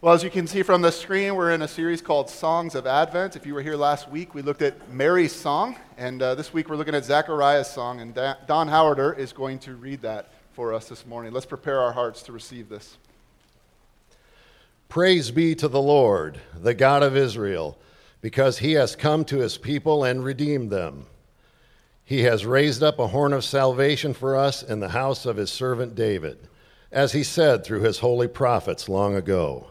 Well, as you can see from the screen, we're in a series called Songs of Advent. If you were here last week, we looked at Mary's song, and uh, this week we're looking at Zechariah's song, and da- Don Howarder is going to read that for us this morning. Let's prepare our hearts to receive this. Praise be to the Lord, the God of Israel, because he has come to his people and redeemed them. He has raised up a horn of salvation for us in the house of his servant David, as he said through his holy prophets long ago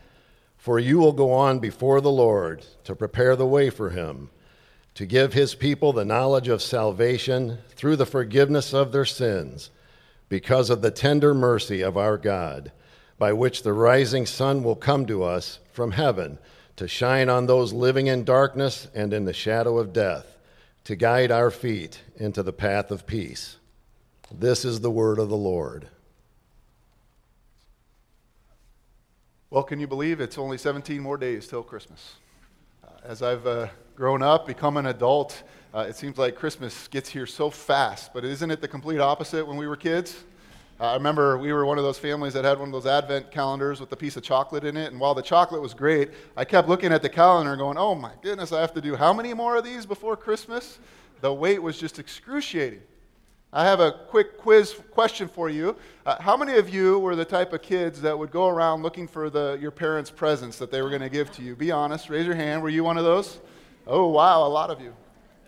for you will go on before the Lord to prepare the way for him, to give his people the knowledge of salvation through the forgiveness of their sins, because of the tender mercy of our God, by which the rising sun will come to us from heaven to shine on those living in darkness and in the shadow of death, to guide our feet into the path of peace. This is the word of the Lord. Well, can you believe it's only 17 more days till Christmas? Uh, as I've uh, grown up, become an adult, uh, it seems like Christmas gets here so fast, but isn't it the complete opposite when we were kids? Uh, I remember we were one of those families that had one of those advent calendars with a piece of chocolate in it, and while the chocolate was great, I kept looking at the calendar going, oh my goodness, I have to do how many more of these before Christmas? The wait was just excruciating. I have a quick quiz question for you. Uh, how many of you were the type of kids that would go around looking for the, your parents' presents that they were going to give to you? Be honest, raise your hand. Were you one of those? Oh, wow, a lot of you.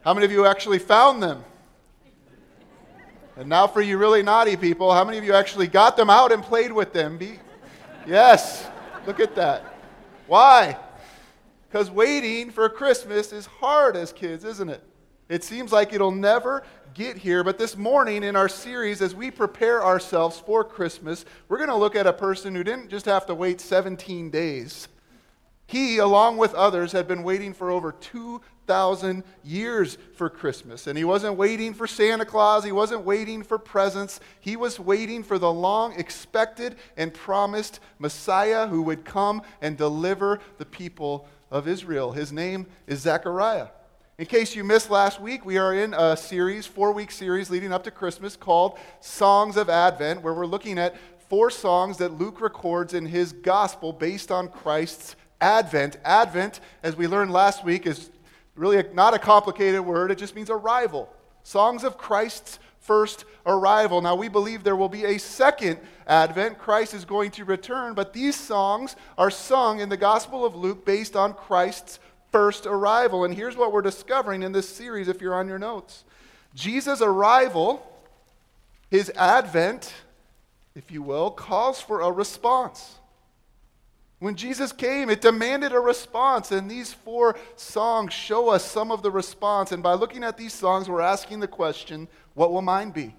How many of you actually found them? And now, for you really naughty people, how many of you actually got them out and played with them? Be- yes, look at that. Why? Because waiting for Christmas is hard as kids, isn't it? It seems like it'll never get here, but this morning in our series, as we prepare ourselves for Christmas, we're going to look at a person who didn't just have to wait 17 days. He, along with others, had been waiting for over 2,000 years for Christmas. And he wasn't waiting for Santa Claus, he wasn't waiting for presents. He was waiting for the long expected and promised Messiah who would come and deliver the people of Israel. His name is Zechariah. In case you missed last week, we are in a series, four week series leading up to Christmas called Songs of Advent, where we're looking at four songs that Luke records in his gospel based on Christ's Advent. Advent, as we learned last week, is really not a complicated word, it just means arrival. Songs of Christ's first arrival. Now, we believe there will be a second advent. Christ is going to return, but these songs are sung in the Gospel of Luke based on Christ's first arrival. And here's what we're discovering in this series if you're on your notes Jesus' arrival, his advent, if you will, calls for a response. When Jesus came, it demanded a response, and these four songs show us some of the response. And by looking at these songs, we're asking the question what will mine be?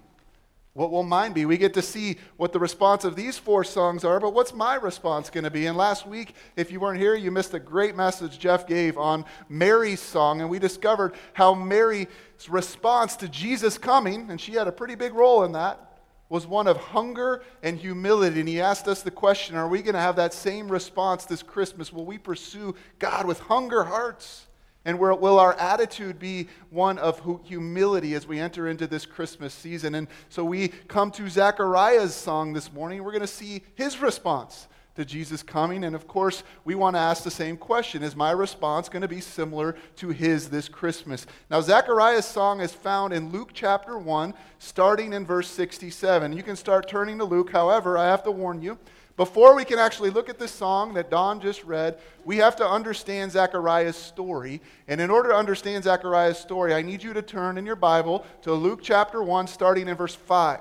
What will mine be? We get to see what the response of these four songs are, but what's my response going to be? And last week, if you weren't here, you missed a great message Jeff gave on Mary's song, and we discovered how Mary's response to Jesus coming, and she had a pretty big role in that, was one of hunger and humility. And he asked us the question Are we going to have that same response this Christmas? Will we pursue God with hunger hearts? And will our attitude be one of humility as we enter into this Christmas season? And so we come to Zechariah's song this morning. We're going to see his response to Jesus coming. And of course, we want to ask the same question Is my response going to be similar to his this Christmas? Now, Zechariah's song is found in Luke chapter 1, starting in verse 67. You can start turning to Luke. However, I have to warn you before we can actually look at this song that Don just read, we have to understand Zechariah's story. And in order to understand Zechariah's story, I need you to turn in your Bible to Luke chapter 1, starting in verse 5.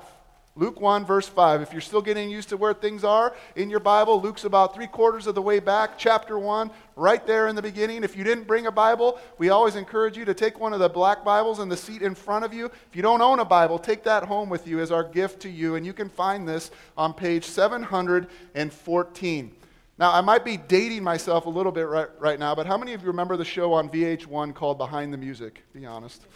Luke 1, verse 5. If you're still getting used to where things are in your Bible, Luke's about three quarters of the way back, chapter 1, right there in the beginning. If you didn't bring a Bible, we always encourage you to take one of the black Bibles in the seat in front of you. If you don't own a Bible, take that home with you as our gift to you. And you can find this on page 714. Now, I might be dating myself a little bit right, right now, but how many of you remember the show on VH1 called Behind the Music? Be honest.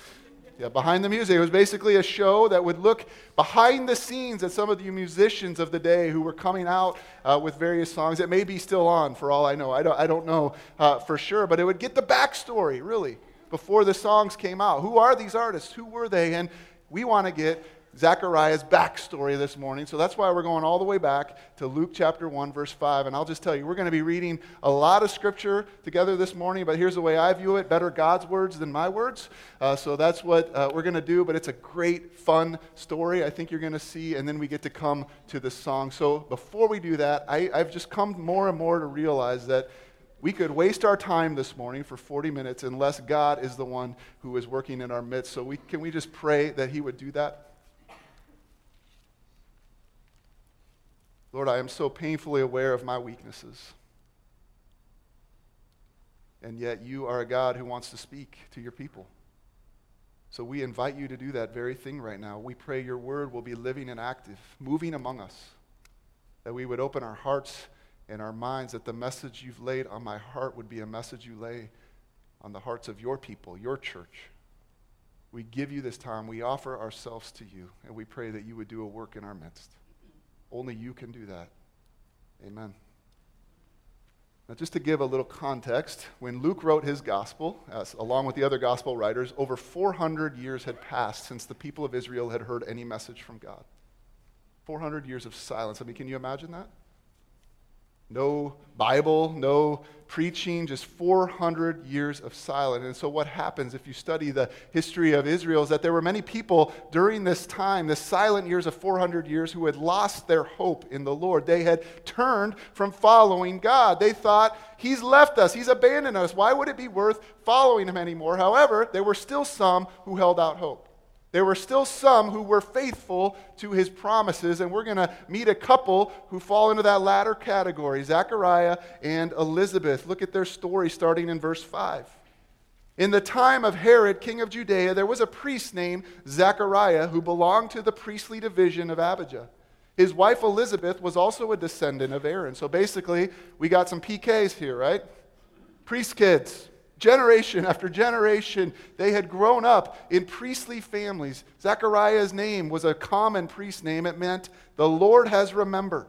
Yeah, Behind the Music. It was basically a show that would look behind the scenes at some of the musicians of the day who were coming out uh, with various songs. It may be still on, for all I know. I don't, I don't know uh, for sure, but it would get the backstory, really, before the songs came out. Who are these artists? Who were they? And we want to get Zechariah's backstory this morning. So that's why we're going all the way back to Luke chapter 1, verse 5. And I'll just tell you, we're going to be reading a lot of scripture together this morning, but here's the way I view it better God's words than my words. Uh, so that's what uh, we're going to do, but it's a great, fun story I think you're going to see, and then we get to come to the song. So before we do that, I, I've just come more and more to realize that we could waste our time this morning for 40 minutes unless God is the one who is working in our midst. So we, can we just pray that He would do that? Lord, I am so painfully aware of my weaknesses. And yet you are a God who wants to speak to your people. So we invite you to do that very thing right now. We pray your word will be living and active, moving among us, that we would open our hearts and our minds, that the message you've laid on my heart would be a message you lay on the hearts of your people, your church. We give you this time. We offer ourselves to you, and we pray that you would do a work in our midst. Only you can do that. Amen. Now, just to give a little context, when Luke wrote his gospel, as, along with the other gospel writers, over 400 years had passed since the people of Israel had heard any message from God. 400 years of silence. I mean, can you imagine that? No Bible, no preaching, just 400 years of silence. And so, what happens if you study the history of Israel is that there were many people during this time, this silent years of 400 years, who had lost their hope in the Lord. They had turned from following God. They thought, He's left us, He's abandoned us. Why would it be worth following Him anymore? However, there were still some who held out hope. There were still some who were faithful to his promises, and we're going to meet a couple who fall into that latter category Zechariah and Elizabeth. Look at their story starting in verse 5. In the time of Herod, king of Judea, there was a priest named Zechariah who belonged to the priestly division of Abijah. His wife Elizabeth was also a descendant of Aaron. So basically, we got some PKs here, right? Priest kids. Generation after generation, they had grown up in priestly families. Zechariah's name was a common priest name. It meant the Lord has remembered.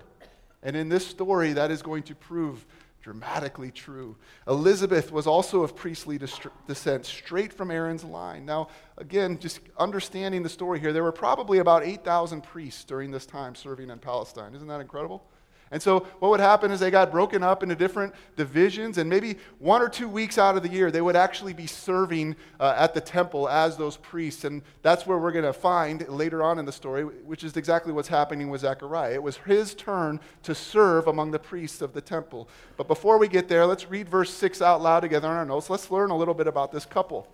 And in this story, that is going to prove dramatically true. Elizabeth was also of priestly descent, straight from Aaron's line. Now, again, just understanding the story here, there were probably about 8,000 priests during this time serving in Palestine. Isn't that incredible? And so, what would happen is they got broken up into different divisions, and maybe one or two weeks out of the year, they would actually be serving uh, at the temple as those priests. And that's where we're going to find later on in the story, which is exactly what's happening with Zechariah. It was his turn to serve among the priests of the temple. But before we get there, let's read verse 6 out loud together on our notes. Let's learn a little bit about this couple.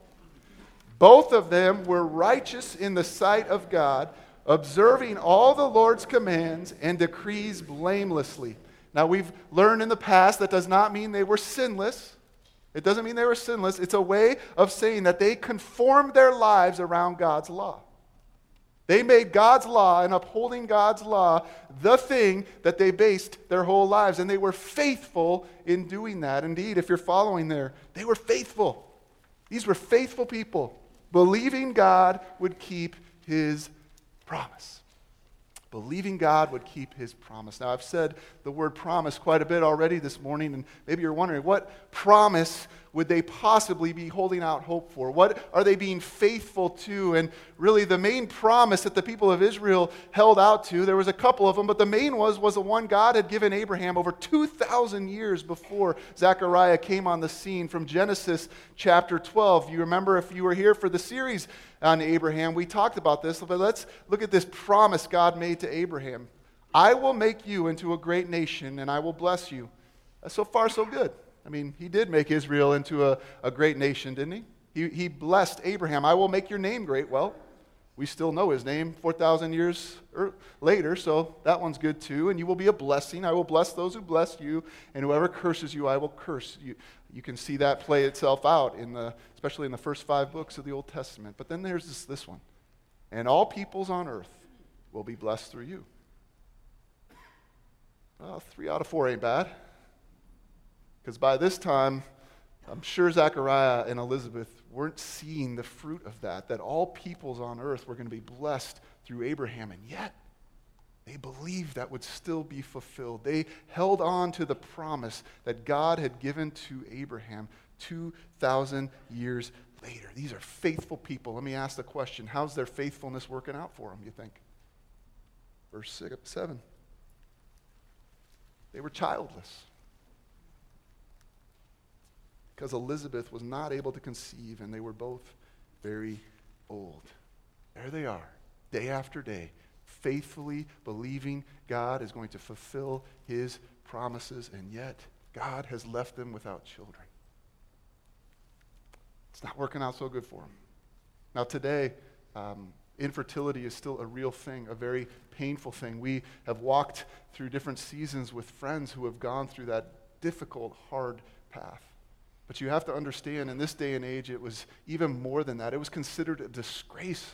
Both of them were righteous in the sight of God observing all the Lord's commands and decrees blamelessly. Now, we've learned in the past that does not mean they were sinless. It doesn't mean they were sinless. It's a way of saying that they conformed their lives around God's law. They made God's law and upholding God's law the thing that they based their whole lives, and they were faithful in doing that. Indeed, if you're following there, they were faithful. These were faithful people, believing God would keep his promise. Believing God would keep his promise. Now, I've said the word promise quite a bit already this morning, and maybe you're wondering what promise would they possibly be holding out hope for? What are they being faithful to? And really, the main promise that the people of Israel held out to, there was a couple of them, but the main was, was the one God had given Abraham over 2,000 years before Zechariah came on the scene from Genesis chapter 12. You remember if you were here for the series on Abraham, we talked about this, but let's look at this promise God made to Abraham. I will make you into a great nation, and I will bless you. So far, so good. I mean, he did make Israel into a, a great nation, didn't he? he? He blessed Abraham. I will make your name great. Well, we still know his name 4,000 years er, later, so that one's good too. And you will be a blessing. I will bless those who bless you, and whoever curses you, I will curse you. You can see that play itself out, in the, especially in the first five books of the Old Testament. But then there's this, this one. And all peoples on earth will be blessed through you. Well, three out of four ain't bad. Because by this time, I'm sure Zechariah and Elizabeth weren't seeing the fruit of that, that all peoples on earth were going to be blessed through Abraham. And yet, they believed that would still be fulfilled. They held on to the promise that God had given to Abraham 2,000 years later. These are faithful people. Let me ask the question how's their faithfulness working out for them, you think? Verse six, 7. They were childless because Elizabeth was not able to conceive, and they were both very old. There they are, day after day, faithfully believing God is going to fulfill his promises, and yet God has left them without children. It's not working out so good for them. Now, today, um, infertility is still a real thing, a very painful thing. We have walked through different seasons with friends who have gone through that difficult, hard path. But you have to understand, in this day and age, it was even more than that. It was considered a disgrace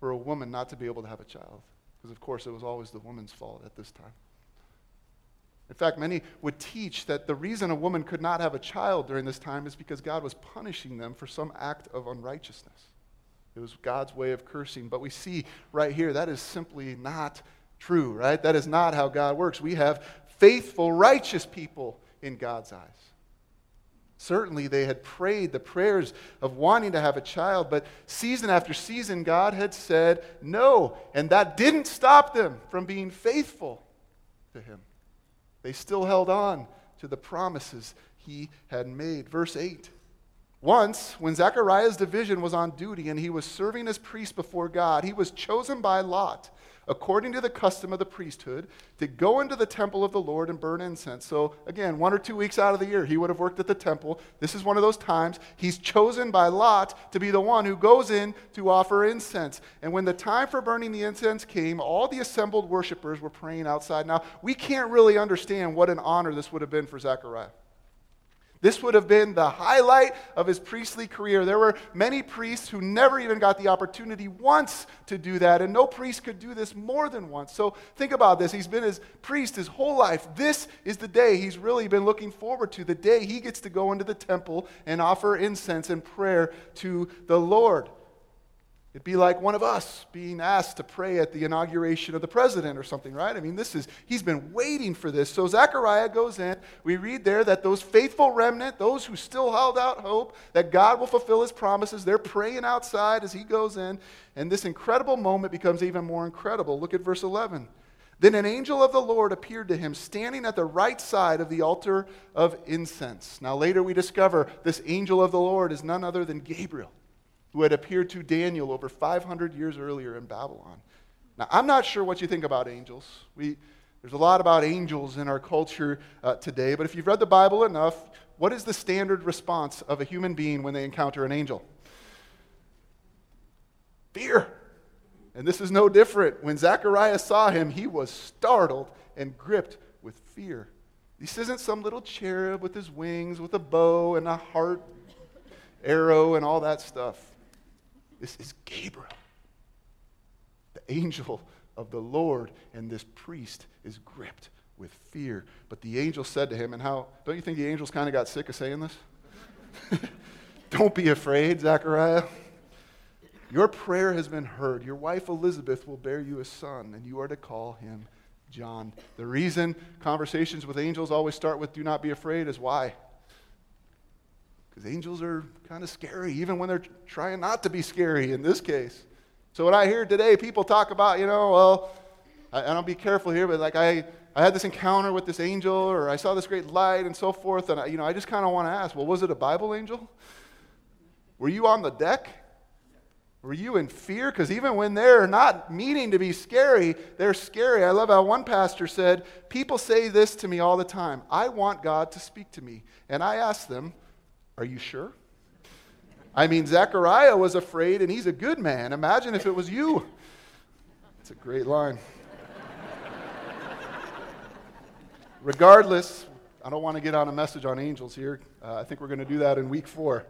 for a woman not to be able to have a child. Because, of course, it was always the woman's fault at this time. In fact, many would teach that the reason a woman could not have a child during this time is because God was punishing them for some act of unrighteousness. It was God's way of cursing. But we see right here that is simply not true, right? That is not how God works. We have faithful, righteous people in God's eyes. Certainly, they had prayed the prayers of wanting to have a child, but season after season, God had said no, and that didn't stop them from being faithful to Him. They still held on to the promises He had made. Verse 8 Once, when Zechariah's division was on duty and he was serving as priest before God, he was chosen by Lot according to the custom of the priesthood, to go into the temple of the Lord and burn incense. So, again, one or two weeks out of the year, he would have worked at the temple. This is one of those times. He's chosen by Lot to be the one who goes in to offer incense. And when the time for burning the incense came, all the assembled worshipers were praying outside. Now, we can't really understand what an honor this would have been for Zechariah. This would have been the highlight of his priestly career. There were many priests who never even got the opportunity once to do that, and no priest could do this more than once. So think about this. He's been his priest his whole life. This is the day he's really been looking forward to, the day he gets to go into the temple and offer incense and prayer to the Lord. It'd be like one of us being asked to pray at the inauguration of the president or something, right? I mean, this is, he's been waiting for this. So Zechariah goes in. We read there that those faithful remnant, those who still held out hope that God will fulfill his promises, they're praying outside as he goes in. And this incredible moment becomes even more incredible. Look at verse 11. Then an angel of the Lord appeared to him, standing at the right side of the altar of incense. Now, later we discover this angel of the Lord is none other than Gabriel who had appeared to Daniel over 500 years earlier in Babylon. Now, I'm not sure what you think about angels. We, there's a lot about angels in our culture uh, today, but if you've read the Bible enough, what is the standard response of a human being when they encounter an angel? Fear. And this is no different. When Zechariah saw him, he was startled and gripped with fear. This isn't some little cherub with his wings, with a bow and a heart arrow and all that stuff. This is Gabriel, the angel of the Lord, and this priest is gripped with fear. But the angel said to him, and how, don't you think the angels kind of got sick of saying this? don't be afraid, Zechariah. Your prayer has been heard. Your wife Elizabeth will bear you a son, and you are to call him John. The reason conversations with angels always start with do not be afraid is why? Because angels are kind of scary, even when they're trying not to be scary in this case. So when I hear today people talk about, you know, well, I, I don't be careful here, but like I, I had this encounter with this angel, or I saw this great light, and so forth, and I, you know, I just kind of want to ask, well, was it a Bible angel? Were you on the deck? Were you in fear? Because even when they're not meaning to be scary, they're scary. I love how one pastor said, People say this to me all the time I want God to speak to me. And I ask them, are you sure? I mean, Zechariah was afraid, and he's a good man. Imagine if it was you. It's a great line. Regardless, I don't want to get on a message on angels here. Uh, I think we're going to do that in week four.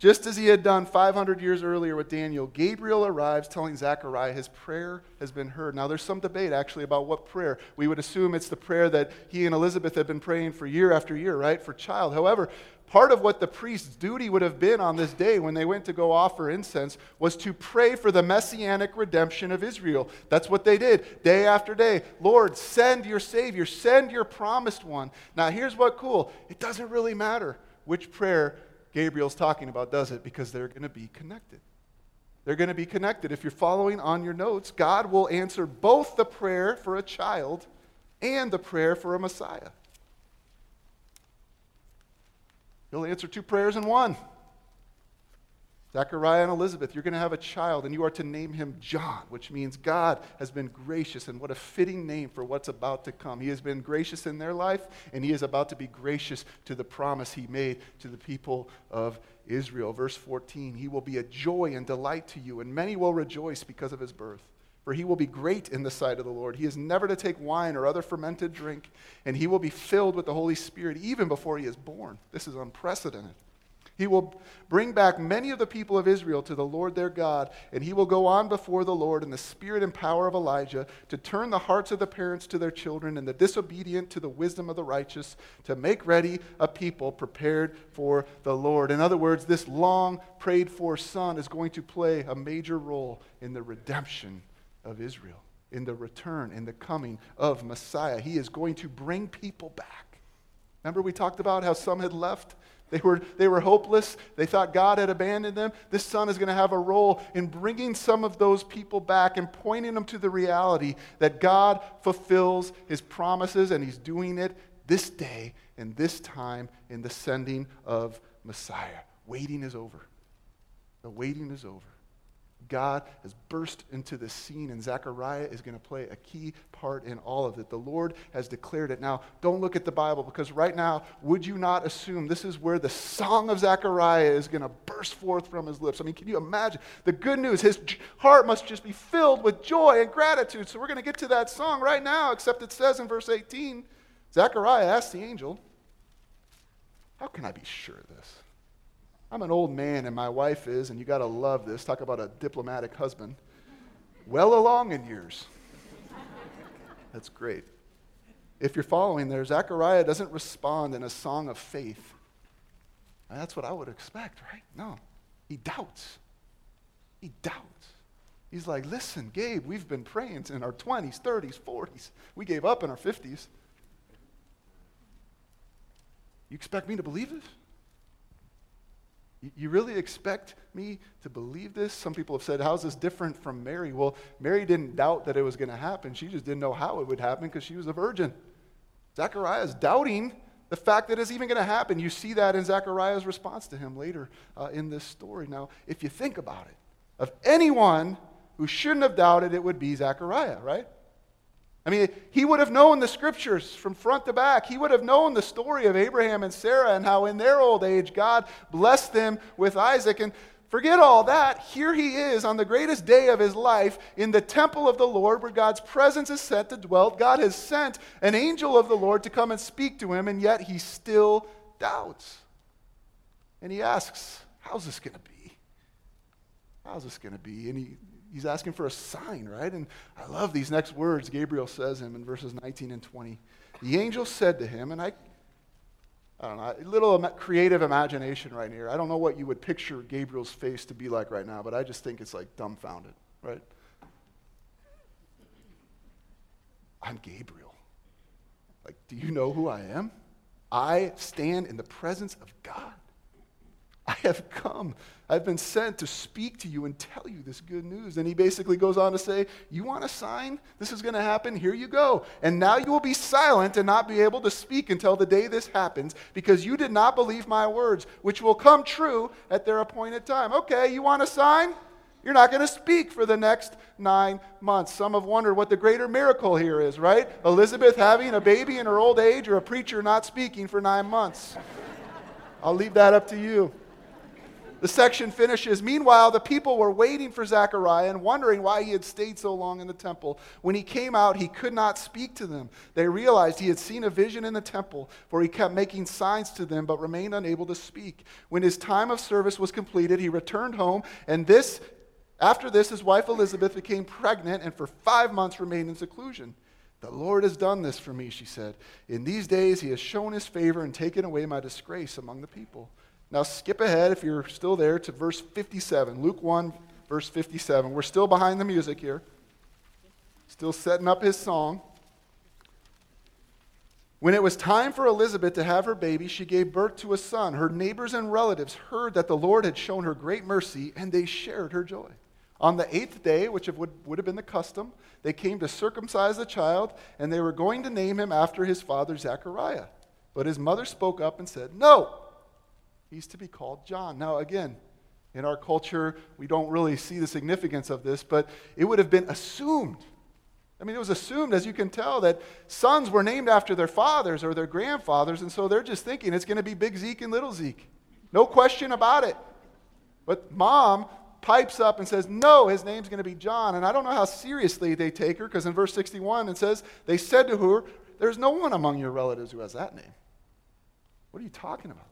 Just as he had done 500 years earlier with Daniel, Gabriel arrives telling Zechariah his prayer has been heard. Now, there's some debate actually about what prayer. We would assume it's the prayer that he and Elizabeth had been praying for year after year, right, for child. However, part of what the priest's duty would have been on this day when they went to go offer incense was to pray for the messianic redemption of Israel. That's what they did day after day. Lord, send your Savior, send your promised one. Now, here's what cool it doesn't really matter which prayer Gabriel's talking about, does it? Because they're going to be connected. They're going to be connected. If you're following on your notes, God will answer both the prayer for a child and the prayer for a Messiah. He'll answer two prayers in one. Zechariah and Elizabeth, you're going to have a child, and you are to name him John, which means God has been gracious, and what a fitting name for what's about to come. He has been gracious in their life, and he is about to be gracious to the promise he made to the people of Israel. Verse 14 He will be a joy and delight to you, and many will rejoice because of his birth. For he will be great in the sight of the Lord. He is never to take wine or other fermented drink, and he will be filled with the Holy Spirit even before he is born. This is unprecedented. He will bring back many of the people of Israel to the Lord their God, and he will go on before the Lord in the spirit and power of Elijah to turn the hearts of the parents to their children and the disobedient to the wisdom of the righteous, to make ready a people prepared for the Lord. In other words, this long prayed for son is going to play a major role in the redemption of Israel, in the return, in the coming of Messiah. He is going to bring people back. Remember, we talked about how some had left? They were, they were hopeless. They thought God had abandoned them. This son is going to have a role in bringing some of those people back and pointing them to the reality that God fulfills his promises and he's doing it this day and this time in the sending of Messiah. Waiting is over. The waiting is over. God has burst into the scene, and Zechariah is going to play a key part in all of it. The Lord has declared it. Now, don't look at the Bible because right now, would you not assume this is where the song of Zechariah is going to burst forth from his lips? I mean, can you imagine? The good news, his heart must just be filled with joy and gratitude. So we're going to get to that song right now, except it says in verse 18 Zechariah asked the angel, How can I be sure of this? I'm an old man and my wife is, and you got to love this. Talk about a diplomatic husband. Well along in years. That's great. If you're following there, Zechariah doesn't respond in a song of faith. that's what I would expect, right? No. He doubts. He doubts. He's like, listen, Gabe, we've been praying in our 20s, 30s, 40s. We gave up in our 50s. You expect me to believe this? You really expect me to believe this? Some people have said, How's this different from Mary? Well, Mary didn't doubt that it was going to happen. She just didn't know how it would happen because she was a virgin. Zechariah is doubting the fact that it's even going to happen. You see that in Zechariah's response to him later uh, in this story. Now, if you think about it, of anyone who shouldn't have doubted, it would be Zechariah, right? I mean, he would have known the scriptures from front to back. He would have known the story of Abraham and Sarah and how in their old age God blessed them with Isaac. And forget all that. Here he is on the greatest day of his life in the temple of the Lord where God's presence is set to dwell. God has sent an angel of the Lord to come and speak to him, and yet he still doubts. And he asks, How's this going to be? How's this going to be? And he he's asking for a sign, right? And I love these next words Gabriel says him in verses 19 and 20. The angel said to him, and I, I don't know, a little creative imagination right here. I don't know what you would picture Gabriel's face to be like right now, but I just think it's like dumbfounded, right? I'm Gabriel. Like, do you know who I am? I stand in the presence of God. I have come. I've been sent to speak to you and tell you this good news. And he basically goes on to say, You want a sign? This is going to happen. Here you go. And now you will be silent and not be able to speak until the day this happens because you did not believe my words, which will come true at their appointed time. Okay, you want a sign? You're not going to speak for the next nine months. Some have wondered what the greater miracle here is, right? Elizabeth having a baby in her old age or a preacher not speaking for nine months. I'll leave that up to you. The section finishes Meanwhile, the people were waiting for Zechariah and wondering why he had stayed so long in the temple. When he came out, he could not speak to them. They realized he had seen a vision in the temple, for he kept making signs to them, but remained unable to speak. When his time of service was completed, he returned home, and this, after this, his wife Elizabeth became pregnant and for five months remained in seclusion. The Lord has done this for me, she said. In these days, he has shown his favor and taken away my disgrace among the people. Now, skip ahead if you're still there to verse 57. Luke 1, verse 57. We're still behind the music here, still setting up his song. When it was time for Elizabeth to have her baby, she gave birth to a son. Her neighbors and relatives heard that the Lord had shown her great mercy, and they shared her joy. On the eighth day, which would, would have been the custom, they came to circumcise the child, and they were going to name him after his father Zechariah. But his mother spoke up and said, No, He's to be called John. Now, again, in our culture, we don't really see the significance of this, but it would have been assumed. I mean, it was assumed, as you can tell, that sons were named after their fathers or their grandfathers, and so they're just thinking it's going to be Big Zeke and Little Zeke. No question about it. But mom pipes up and says, No, his name's going to be John. And I don't know how seriously they take her, because in verse 61 it says, They said to her, There's no one among your relatives who has that name. What are you talking about?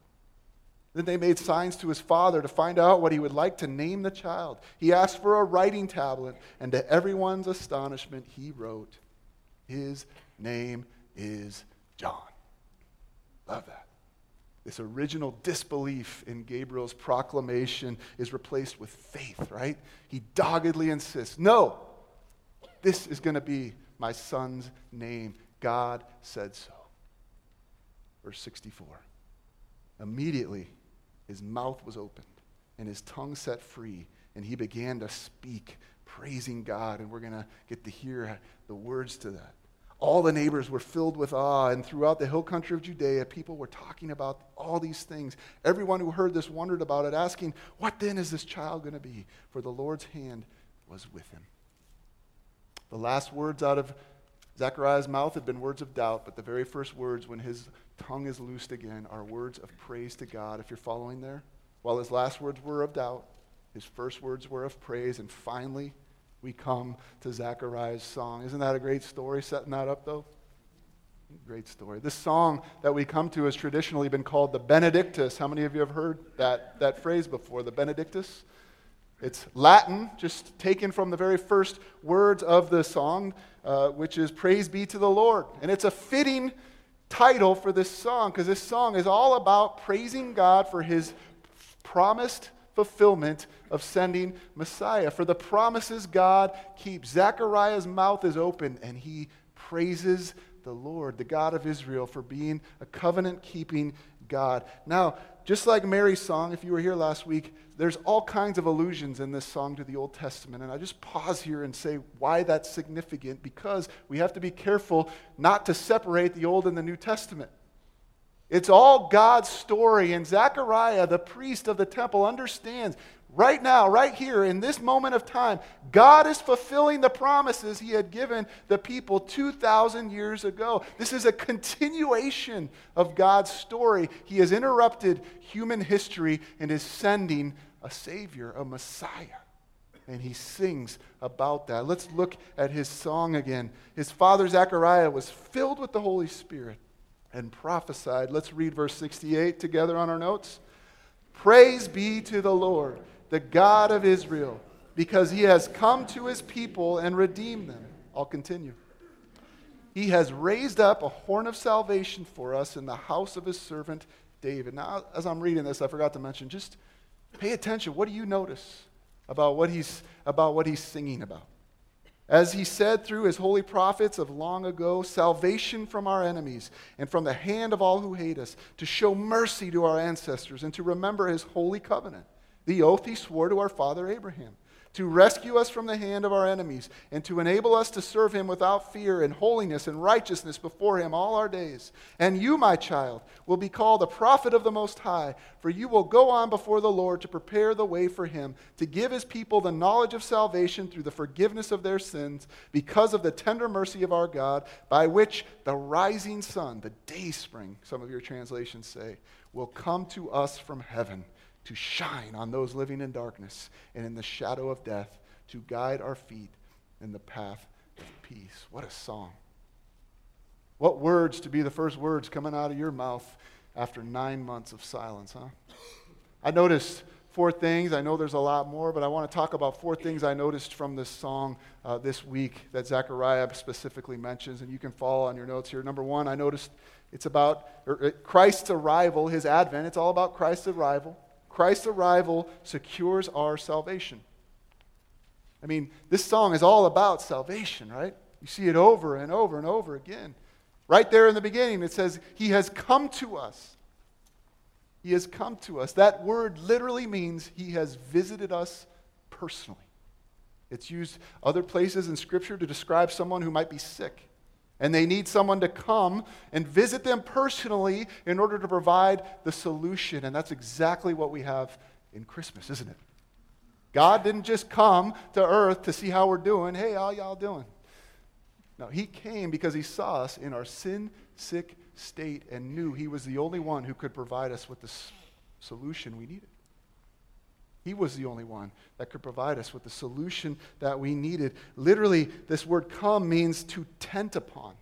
Then they made signs to his father to find out what he would like to name the child. He asked for a writing tablet, and to everyone's astonishment, he wrote, His name is John. Love that. This original disbelief in Gabriel's proclamation is replaced with faith, right? He doggedly insists, No, this is going to be my son's name. God said so. Verse 64. Immediately, his mouth was opened and his tongue set free, and he began to speak, praising God. And we're going to get to hear the words to that. All the neighbors were filled with awe, and throughout the hill country of Judea, people were talking about all these things. Everyone who heard this wondered about it, asking, What then is this child going to be? For the Lord's hand was with him. The last words out of Zechariah's mouth had been words of doubt, but the very first words when his tongue is loosed again are words of praise to God, if you're following there. While his last words were of doubt, his first words were of praise, and finally we come to Zechariah's song. Isn't that a great story, setting that up, though? Great story. This song that we come to has traditionally been called the Benedictus. How many of you have heard that, that phrase before, the Benedictus? It's Latin, just taken from the very first words of the song, uh, which is Praise be to the Lord. And it's a fitting title for this song because this song is all about praising God for his promised fulfillment of sending Messiah. For the promises God keeps. Zechariah's mouth is open and he praises the Lord, the God of Israel, for being a covenant keeping God. Now, just like Mary's song, if you were here last week, there's all kinds of allusions in this song to the Old Testament. And I just pause here and say why that's significant because we have to be careful not to separate the Old and the New Testament. It's all God's story. And Zechariah, the priest of the temple, understands right now, right here, in this moment of time, God is fulfilling the promises he had given the people 2,000 years ago. This is a continuation of God's story. He has interrupted human history and is sending a Savior, a Messiah. And he sings about that. Let's look at his song again. His father, Zechariah, was filled with the Holy Spirit and prophesied. Let's read verse 68 together on our notes. Praise be to the Lord, the God of Israel, because he has come to his people and redeemed them. I'll continue. He has raised up a horn of salvation for us in the house of his servant David. Now, as I'm reading this, I forgot to mention just Pay attention. What do you notice about what he's, about what he's singing about? As he said through his holy prophets of long ago, salvation from our enemies and from the hand of all who hate us, to show mercy to our ancestors and to remember his holy covenant, the oath he swore to our father Abraham to rescue us from the hand of our enemies, and to enable us to serve him without fear in holiness and righteousness before him all our days. And you, my child, will be called a prophet of the Most High, for you will go on before the Lord to prepare the way for him, to give his people the knowledge of salvation through the forgiveness of their sins, because of the tender mercy of our God, by which the rising sun, the day spring, some of your translations say, will come to us from heaven to shine on those living in darkness and in the shadow of death, to guide our feet in the path of peace. What a song. What words to be the first words coming out of your mouth after nine months of silence, huh? I noticed four things. I know there's a lot more, but I want to talk about four things I noticed from this song uh, this week that Zechariah specifically mentions, and you can follow on your notes here. Number one, I noticed it's about uh, Christ's arrival, his advent. It's all about Christ's arrival. Christ's arrival secures our salvation. I mean, this song is all about salvation, right? You see it over and over and over again. Right there in the beginning, it says, He has come to us. He has come to us. That word literally means He has visited us personally. It's used other places in Scripture to describe someone who might be sick. And they need someone to come and visit them personally in order to provide the solution. And that's exactly what we have in Christmas, isn't it? God didn't just come to earth to see how we're doing. Hey, how y'all doing? No, he came because he saw us in our sin sick state and knew he was the only one who could provide us with the solution we needed. He was the only one that could provide us with the solution that we needed. Literally, this word come means to tent upon,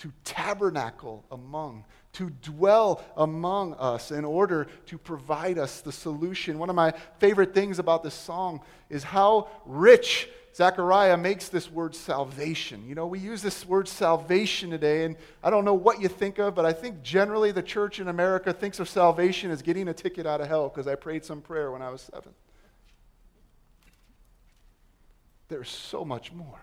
to tabernacle among, to dwell among us in order to provide us the solution. One of my favorite things about this song is how rich Zechariah makes this word salvation. You know, we use this word salvation today, and I don't know what you think of, but I think generally the church in America thinks of salvation as getting a ticket out of hell because I prayed some prayer when I was seven. There's so much more.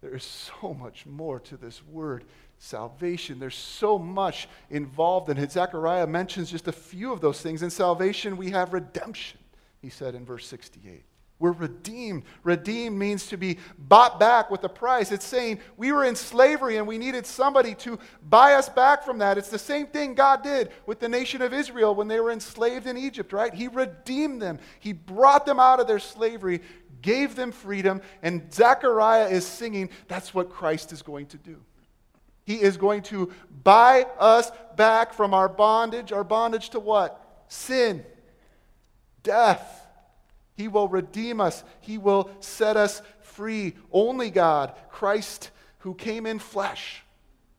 There is so much more to this word salvation. There's so much involved in it. Zechariah mentions just a few of those things. In salvation, we have redemption, he said in verse 68. We're redeemed. Redeemed means to be bought back with a price. It's saying we were in slavery and we needed somebody to buy us back from that. It's the same thing God did with the nation of Israel when they were enslaved in Egypt, right? He redeemed them, He brought them out of their slavery, gave them freedom, and Zechariah is singing that's what Christ is going to do. He is going to buy us back from our bondage. Our bondage to what? Sin, death he will redeem us, He will set us free. Only God, Christ who came in flesh,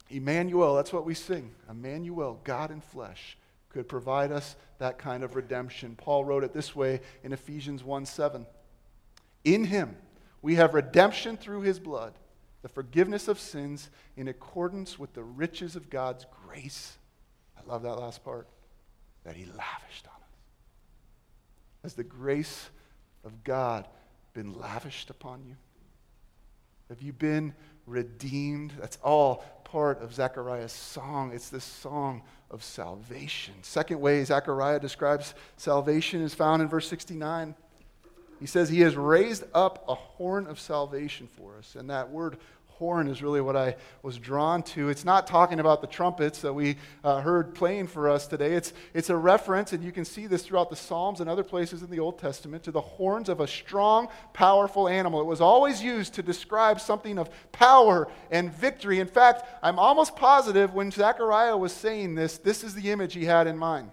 Emmanuel, that's what we sing. Emmanuel, God in flesh, could provide us that kind of redemption. Paul wrote it this way in Ephesians 1 7. In Him we have redemption through His blood, the forgiveness of sins in accordance with the riches of God's grace. I love that last part that He lavished on us. As the grace of God been lavished upon you? Have you been redeemed? That's all part of Zechariah's song. It's this song of salvation. Second way Zechariah describes salvation is found in verse 69. He says, He has raised up a horn of salvation for us. And that word horn is really what I was drawn to. It's not talking about the trumpets that we uh, heard playing for us today. It's, it's a reference, and you can see this throughout the Psalms and other places in the Old Testament, to the horns of a strong, powerful animal. It was always used to describe something of power and victory. In fact, I'm almost positive when Zechariah was saying this, this is the image he had in mind.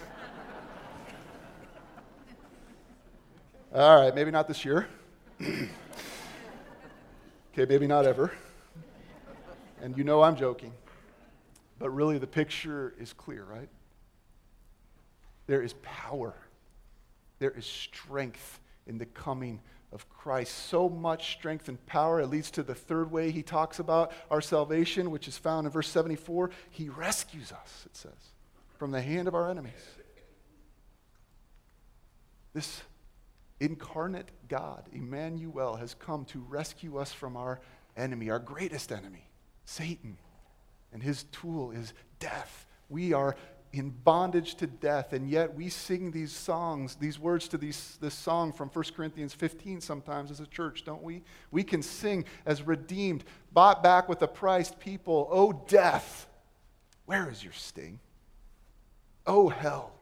All right, maybe not this year. Okay, maybe not ever. And you know I'm joking. But really, the picture is clear, right? There is power, there is strength in the coming of Christ. So much strength and power. It leads to the third way he talks about our salvation, which is found in verse 74. He rescues us, it says, from the hand of our enemies. This incarnate God, Emmanuel, has come to rescue us from our enemy, our greatest enemy, Satan. And his tool is death. We are in bondage to death, and yet we sing these songs, these words to these, this song from 1 Corinthians 15 sometimes as a church, don't we? We can sing as redeemed, bought back with a price people. Oh, death, where is your sting? Oh, hell,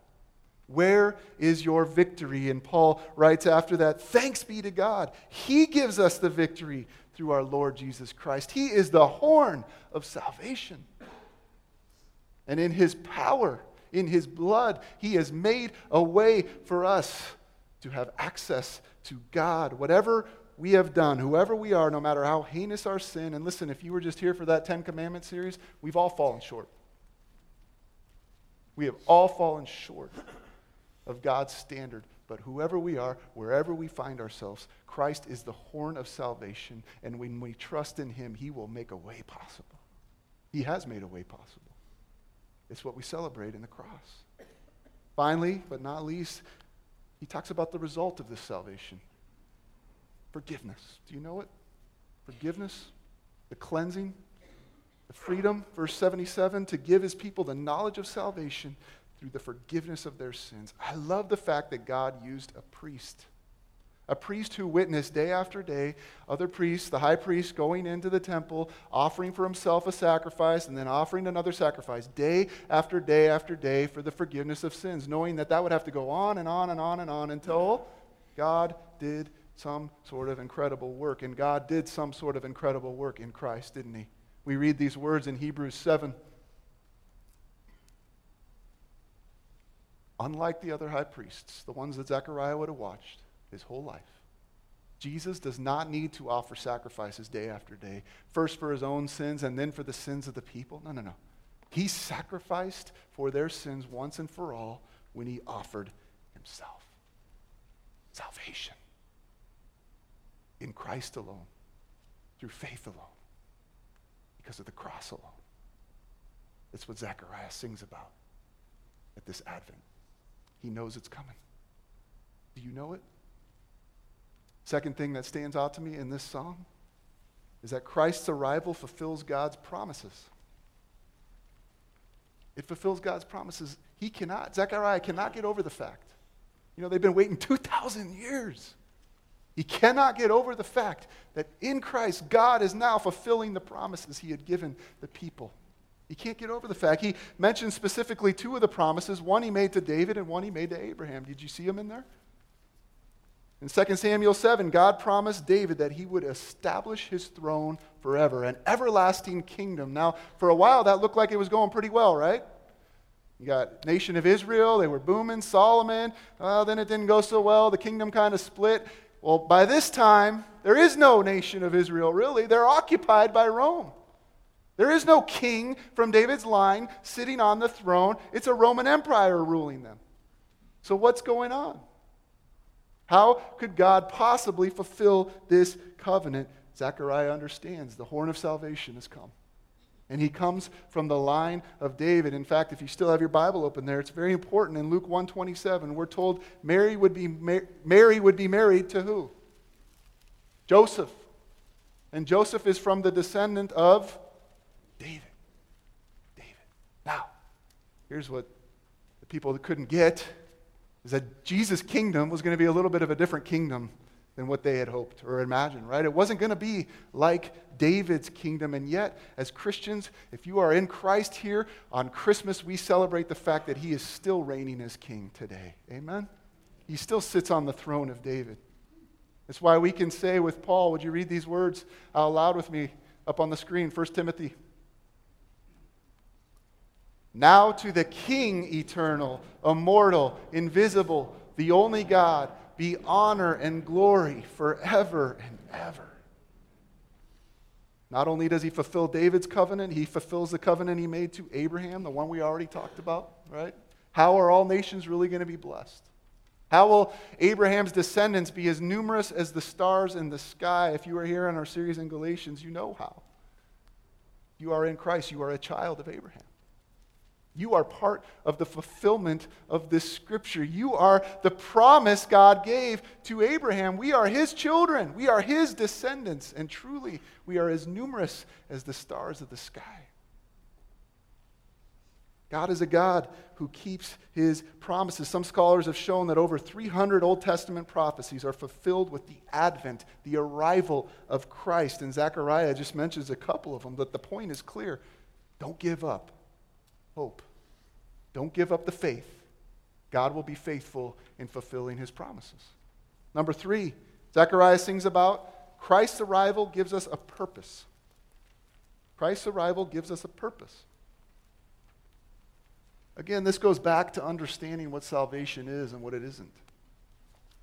where is your victory? And Paul writes after that Thanks be to God. He gives us the victory through our Lord Jesus Christ. He is the horn of salvation. And in his power, In his blood, he has made a way for us to have access to God. Whatever we have done, whoever we are, no matter how heinous our sin, and listen, if you were just here for that Ten Commandments series, we've all fallen short. We have all fallen short of God's standard. But whoever we are, wherever we find ourselves, Christ is the horn of salvation. And when we trust in him, he will make a way possible. He has made a way possible. It's what we celebrate in the cross. Finally, but not least, he talks about the result of this salvation forgiveness. Do you know it? Forgiveness, the cleansing, the freedom, verse 77, to give his people the knowledge of salvation through the forgiveness of their sins. I love the fact that God used a priest. A priest who witnessed day after day other priests, the high priest going into the temple, offering for himself a sacrifice, and then offering another sacrifice day after day after day for the forgiveness of sins, knowing that that would have to go on and on and on and on until God did some sort of incredible work. And God did some sort of incredible work in Christ, didn't He? We read these words in Hebrews 7. Unlike the other high priests, the ones that Zechariah would have watched his whole life, Jesus does not need to offer sacrifices day after day, first for his own sins and then for the sins of the people. No, no, no. He sacrificed for their sins once and for all when he offered himself. Salvation in Christ alone, through faith alone, because of the cross alone. It's what Zechariah sings about at this Advent. He knows it's coming. Do you know it? Second thing that stands out to me in this song is that Christ's arrival fulfills God's promises. It fulfills God's promises. He cannot, Zechariah cannot get over the fact. You know, they've been waiting 2,000 years. He cannot get over the fact that in Christ, God is now fulfilling the promises he had given the people. He can't get over the fact. He mentioned specifically two of the promises one he made to David and one he made to Abraham. Did you see them in there? In 2 Samuel 7, God promised David that he would establish his throne forever, an everlasting kingdom. Now, for a while, that looked like it was going pretty well, right? You got nation of Israel, they were booming. Solomon, then it didn't go so well. The kingdom kind of split. Well, by this time, there is no nation of Israel, really. They're occupied by Rome. There is no king from David's line sitting on the throne. It's a Roman Empire ruling them. So, what's going on? How could God possibly fulfill this covenant? Zechariah understands the horn of salvation has come. And he comes from the line of David. In fact, if you still have your Bible open there, it's very important. In Luke 127, we're told Mary would be, Mary would be married to who? Joseph. And Joseph is from the descendant of David. David. Now, here's what the people couldn't get is that Jesus' kingdom was going to be a little bit of a different kingdom than what they had hoped or imagined, right? It wasn't going to be like David's kingdom. And yet, as Christians, if you are in Christ here on Christmas, we celebrate the fact that he is still reigning as king today. Amen? He still sits on the throne of David. That's why we can say with Paul, would you read these words out loud with me up on the screen? 1 Timothy now to the King eternal, immortal, invisible, the only God, be honor and glory forever and ever. Not only does he fulfill David's covenant, he fulfills the covenant he made to Abraham, the one we already talked about, right? How are all nations really going to be blessed? How will Abraham's descendants be as numerous as the stars in the sky? If you are here in our series in Galatians, you know how. You are in Christ, you are a child of Abraham. You are part of the fulfillment of this scripture. You are the promise God gave to Abraham. We are his children. We are his descendants. And truly, we are as numerous as the stars of the sky. God is a God who keeps his promises. Some scholars have shown that over 300 Old Testament prophecies are fulfilled with the advent, the arrival of Christ. And Zechariah just mentions a couple of them, but the point is clear. Don't give up hope. Don't give up the faith. God will be faithful in fulfilling his promises. Number three, Zechariah sings about Christ's arrival gives us a purpose. Christ's arrival gives us a purpose. Again, this goes back to understanding what salvation is and what it isn't.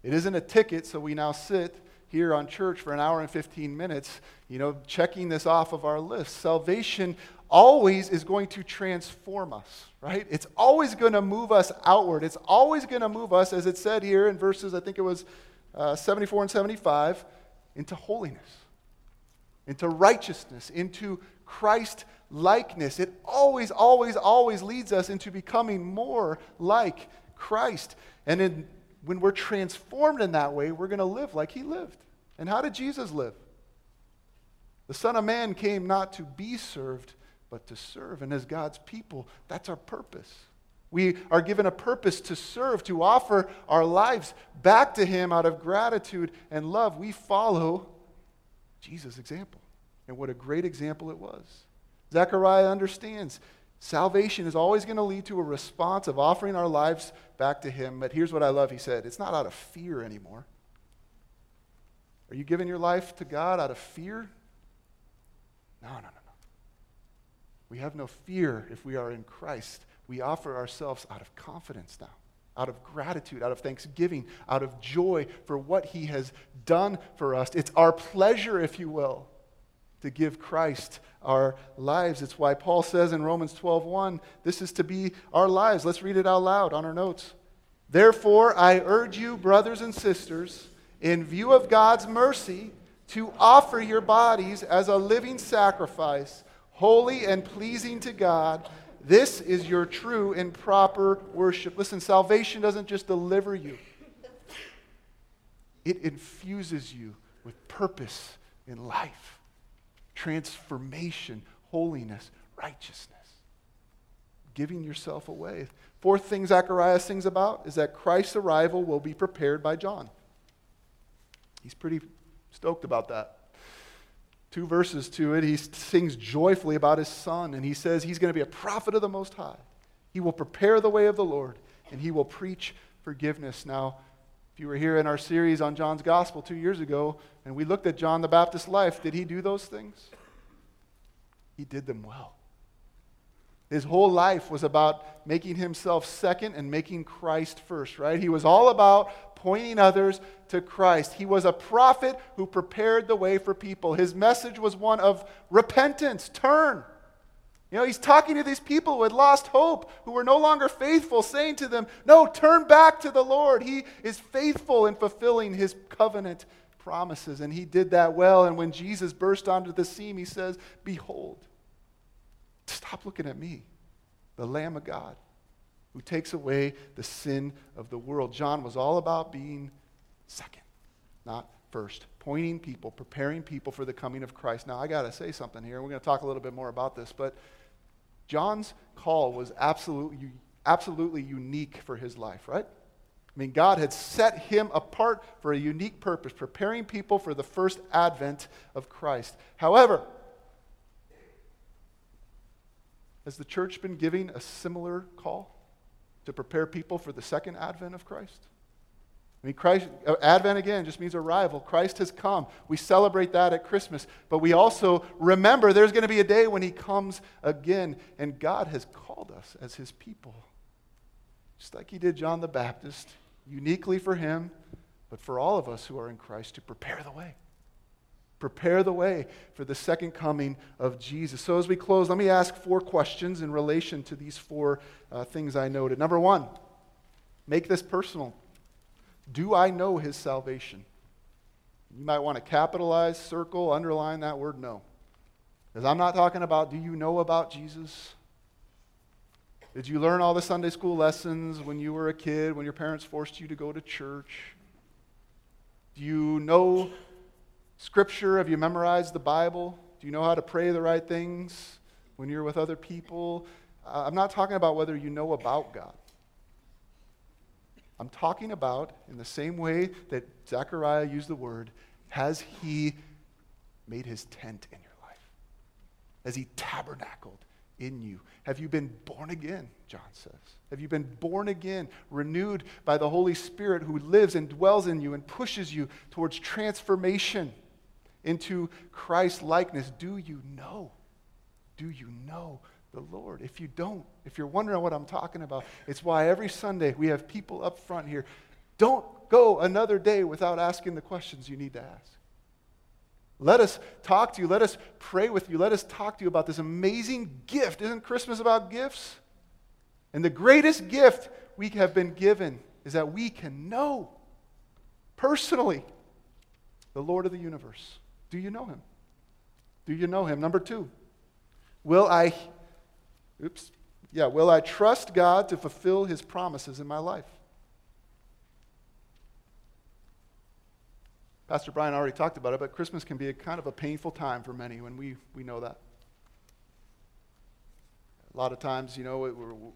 It isn't a ticket, so we now sit here on church for an hour and 15 minutes, you know, checking this off of our list. Salvation always is going to transform us, right? It's always going to move us outward. It's always going to move us, as it said here in verses, I think it was uh, 74 and 75, into holiness, into righteousness, into Christ likeness. It always, always, always leads us into becoming more like Christ. And in, when we're transformed in that way, we're going to live like he lived. And how did Jesus live? The Son of Man came not to be served, but to serve. And as God's people, that's our purpose. We are given a purpose to serve, to offer our lives back to Him out of gratitude and love. We follow Jesus' example. And what a great example it was. Zechariah understands salvation is always going to lead to a response of offering our lives back to Him. But here's what I love He said it's not out of fear anymore. Are you giving your life to God out of fear? No, no, no. We have no fear if we are in Christ. We offer ourselves out of confidence now, out of gratitude, out of thanksgiving, out of joy for what He has done for us. It's our pleasure, if you will, to give Christ our lives. It's why Paul says in Romans 12:1, this is to be our lives. Let's read it out loud on our notes. Therefore, I urge you, brothers and sisters, in view of God's mercy, to offer your bodies as a living sacrifice, holy and pleasing to God. This is your true and proper worship. Listen, salvation doesn't just deliver you, it infuses you with purpose in life transformation, holiness, righteousness. Giving yourself away. Fourth thing Zechariah sings about is that Christ's arrival will be prepared by John. He's pretty stoked about that. Two verses to it, he sings joyfully about his son, and he says he's going to be a prophet of the Most High. He will prepare the way of the Lord, and he will preach forgiveness. Now, if you were here in our series on John's Gospel two years ago, and we looked at John the Baptist's life, did he do those things? He did them well. His whole life was about making himself second and making Christ first, right? He was all about pointing others to Christ. He was a prophet who prepared the way for people. His message was one of repentance, turn. You know, he's talking to these people who had lost hope, who were no longer faithful, saying to them, No, turn back to the Lord. He is faithful in fulfilling his covenant promises. And he did that well. And when Jesus burst onto the scene, he says, Behold, stop looking at me, the Lamb of God, who takes away the sin of the world. John was all about being second, not first, pointing people, preparing people for the coming of Christ. Now, I got to say something here. We're going to talk a little bit more about this, but John's call was absolutely, absolutely unique for his life, right? I mean, God had set him apart for a unique purpose, preparing people for the first advent of Christ. However, has the church been giving a similar call to prepare people for the second advent of Christ? I mean, Christ, uh, Advent again just means arrival. Christ has come. We celebrate that at Christmas. But we also remember there's going to be a day when he comes again. And God has called us as his people. Just like he did John the Baptist, uniquely for him, but for all of us who are in Christ to prepare the way. Prepare the way for the second coming of Jesus. So, as we close, let me ask four questions in relation to these four uh, things I noted. Number one, make this personal. Do I know his salvation? You might want to capitalize, circle, underline that word no. Because I'm not talking about do you know about Jesus? Did you learn all the Sunday school lessons when you were a kid, when your parents forced you to go to church? Do you know Scripture? Have you memorized the Bible? Do you know how to pray the right things when you're with other people? I'm not talking about whether you know about God. I'm talking about, in the same way that Zechariah used the word, has he made his tent in your life? Has he tabernacled in you? Have you been born again, John says? Have you been born again, renewed by the Holy Spirit who lives and dwells in you and pushes you towards transformation into Christ likeness? Do you know? Do you know the Lord. If you don't, if you're wondering what I'm talking about, it's why every Sunday we have people up front here. Don't go another day without asking the questions you need to ask. Let us talk to you. Let us pray with you. Let us talk to you about this amazing gift. Isn't Christmas about gifts? And the greatest gift we have been given is that we can know personally the Lord of the universe. Do you know him? Do you know him? Number two, will I, oops, yeah, will I trust God to fulfill his promises in my life? Pastor Brian already talked about it, but Christmas can be a kind of a painful time for many when we, we know that. A lot of times, you know,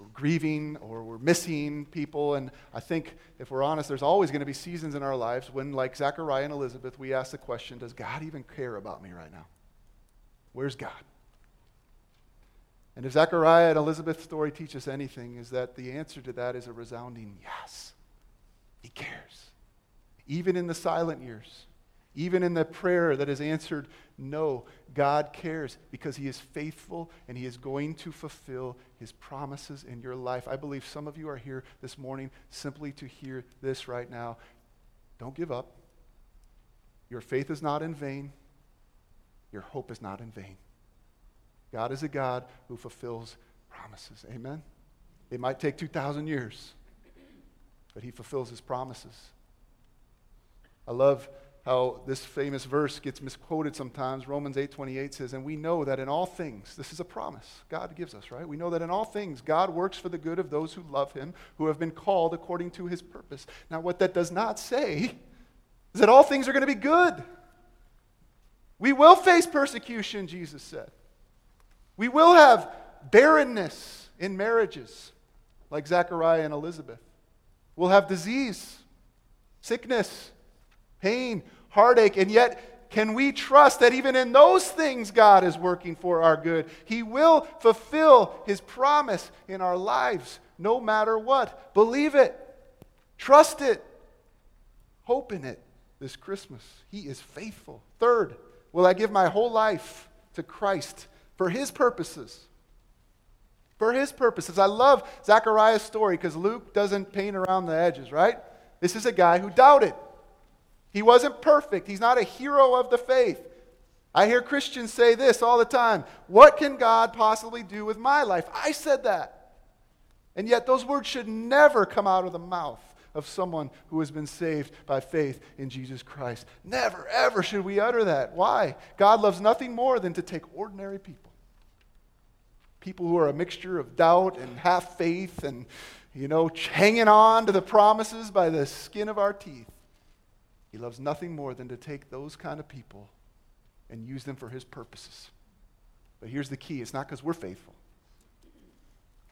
we're, grieving or we're missing people. And I think, if we're honest, there's always going to be seasons in our lives when, like Zechariah and Elizabeth, we ask the question Does God even care about me right now? Where's God? And if Zechariah and Elizabeth's story teach us anything, is that the answer to that is a resounding yes. He cares even in the silent years, even in the prayer that is answered no. God cares because He is faithful and He is going to fulfill His promises in your life. I believe some of you are here this morning simply to hear this right now. Don't give up. Your faith is not in vain, your hope is not in vain. God is a God who fulfills promises. Amen? It might take 2,000 years, but He fulfills His promises. I love how this famous verse gets misquoted sometimes. Romans 8:28 says, "And we know that in all things, this is a promise God gives us, right? We know that in all things God works for the good of those who love him, who have been called according to his purpose." Now, what that does not say is that all things are going to be good. We will face persecution, Jesus said. We will have barrenness in marriages, like Zechariah and Elizabeth. We'll have disease, sickness, pain, heartache, and yet can we trust that even in those things God is working for our good? He will fulfill His promise in our lives no matter what. Believe it, trust it, hope in it this Christmas. He is faithful. Third, will I give my whole life to Christ for His purposes? For His purposes. I love Zechariah's story because Luke doesn't paint around the edges, right? This is a guy who doubted. He wasn't perfect. He's not a hero of the faith. I hear Christians say this all the time What can God possibly do with my life? I said that. And yet, those words should never come out of the mouth of someone who has been saved by faith in Jesus Christ. Never, ever should we utter that. Why? God loves nothing more than to take ordinary people. People who are a mixture of doubt and half faith and, you know, hanging on to the promises by the skin of our teeth he loves nothing more than to take those kind of people and use them for his purposes. But here's the key it's not because we're faithful,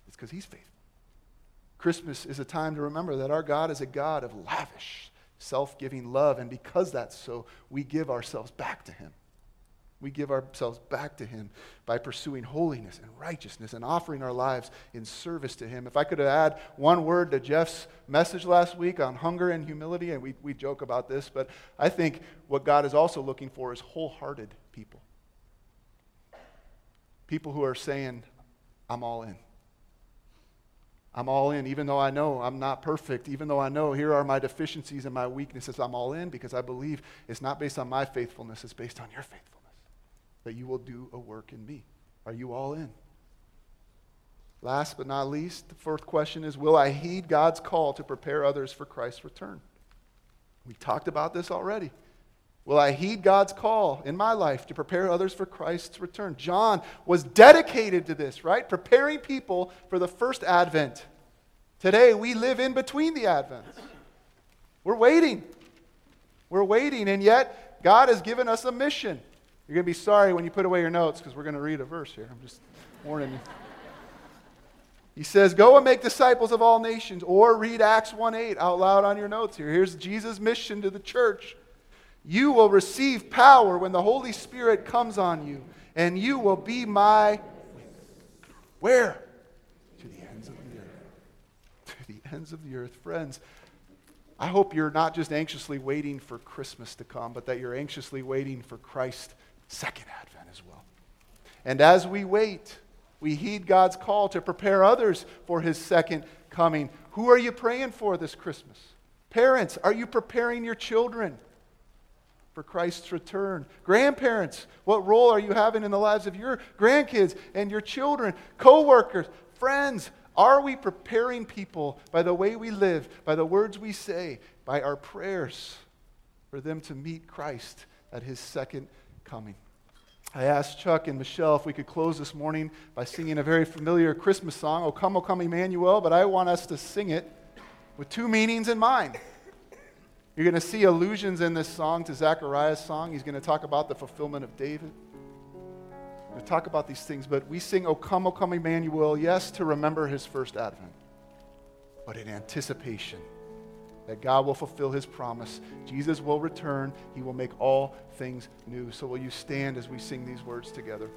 it's because he's faithful. Christmas is a time to remember that our God is a God of lavish, self giving love, and because that's so, we give ourselves back to him. We give ourselves back to Him by pursuing holiness and righteousness and offering our lives in service to Him. If I could add one word to Jeff's message last week on hunger and humility, and we, we joke about this, but I think what God is also looking for is wholehearted people. People who are saying, I'm all in. I'm all in, even though I know I'm not perfect, even though I know here are my deficiencies and my weaknesses. I'm all in because I believe it's not based on my faithfulness, it's based on your faithfulness that you will do a work in me. Are you all in? Last but not least, the fourth question is Will I heed God's call to prepare others for Christ's return? We talked about this already. Will I heed God's call in my life to prepare others for Christ's return? John was dedicated to this, right? Preparing people for the first advent. Today, we live in between the advents. We're waiting. We're waiting, and yet God has given us a mission. You're going to be sorry when you put away your notes because we're going to read a verse here. I'm just warning you. He says, Go and make disciples of all nations, or read Acts 1 8 out loud on your notes here. Here's Jesus' mission to the church. You will receive power when the Holy Spirit comes on you, and you will be my. Where? To the ends of the earth. To the ends of the earth. Friends, I hope you're not just anxiously waiting for Christmas to come, but that you're anxiously waiting for Christ second advent as well. And as we wait, We heed God's call to prepare others for his second coming. Who are you praying for this Christmas? Parents, are you preparing your children for Christ's return? Grandparents, what role are you having in the lives of your grandkids and your children? Co workers, friends, are we preparing people by the way we live, by the words we say, by our prayers for them to meet Christ at his second coming? I asked Chuck and Michelle if we could close this morning by singing a very familiar Christmas song, O Come, O Come, Emmanuel, but I want us to sing it with two meanings in mind. You're going to see allusions in this song to Zechariah's song. He's going to talk about the fulfillment of David. We'll talk about these things, but we sing, O come, O come, Emmanuel, yes, to remember his first advent, but in anticipation that God will fulfill his promise. Jesus will return. He will make all things new. So will you stand as we sing these words together?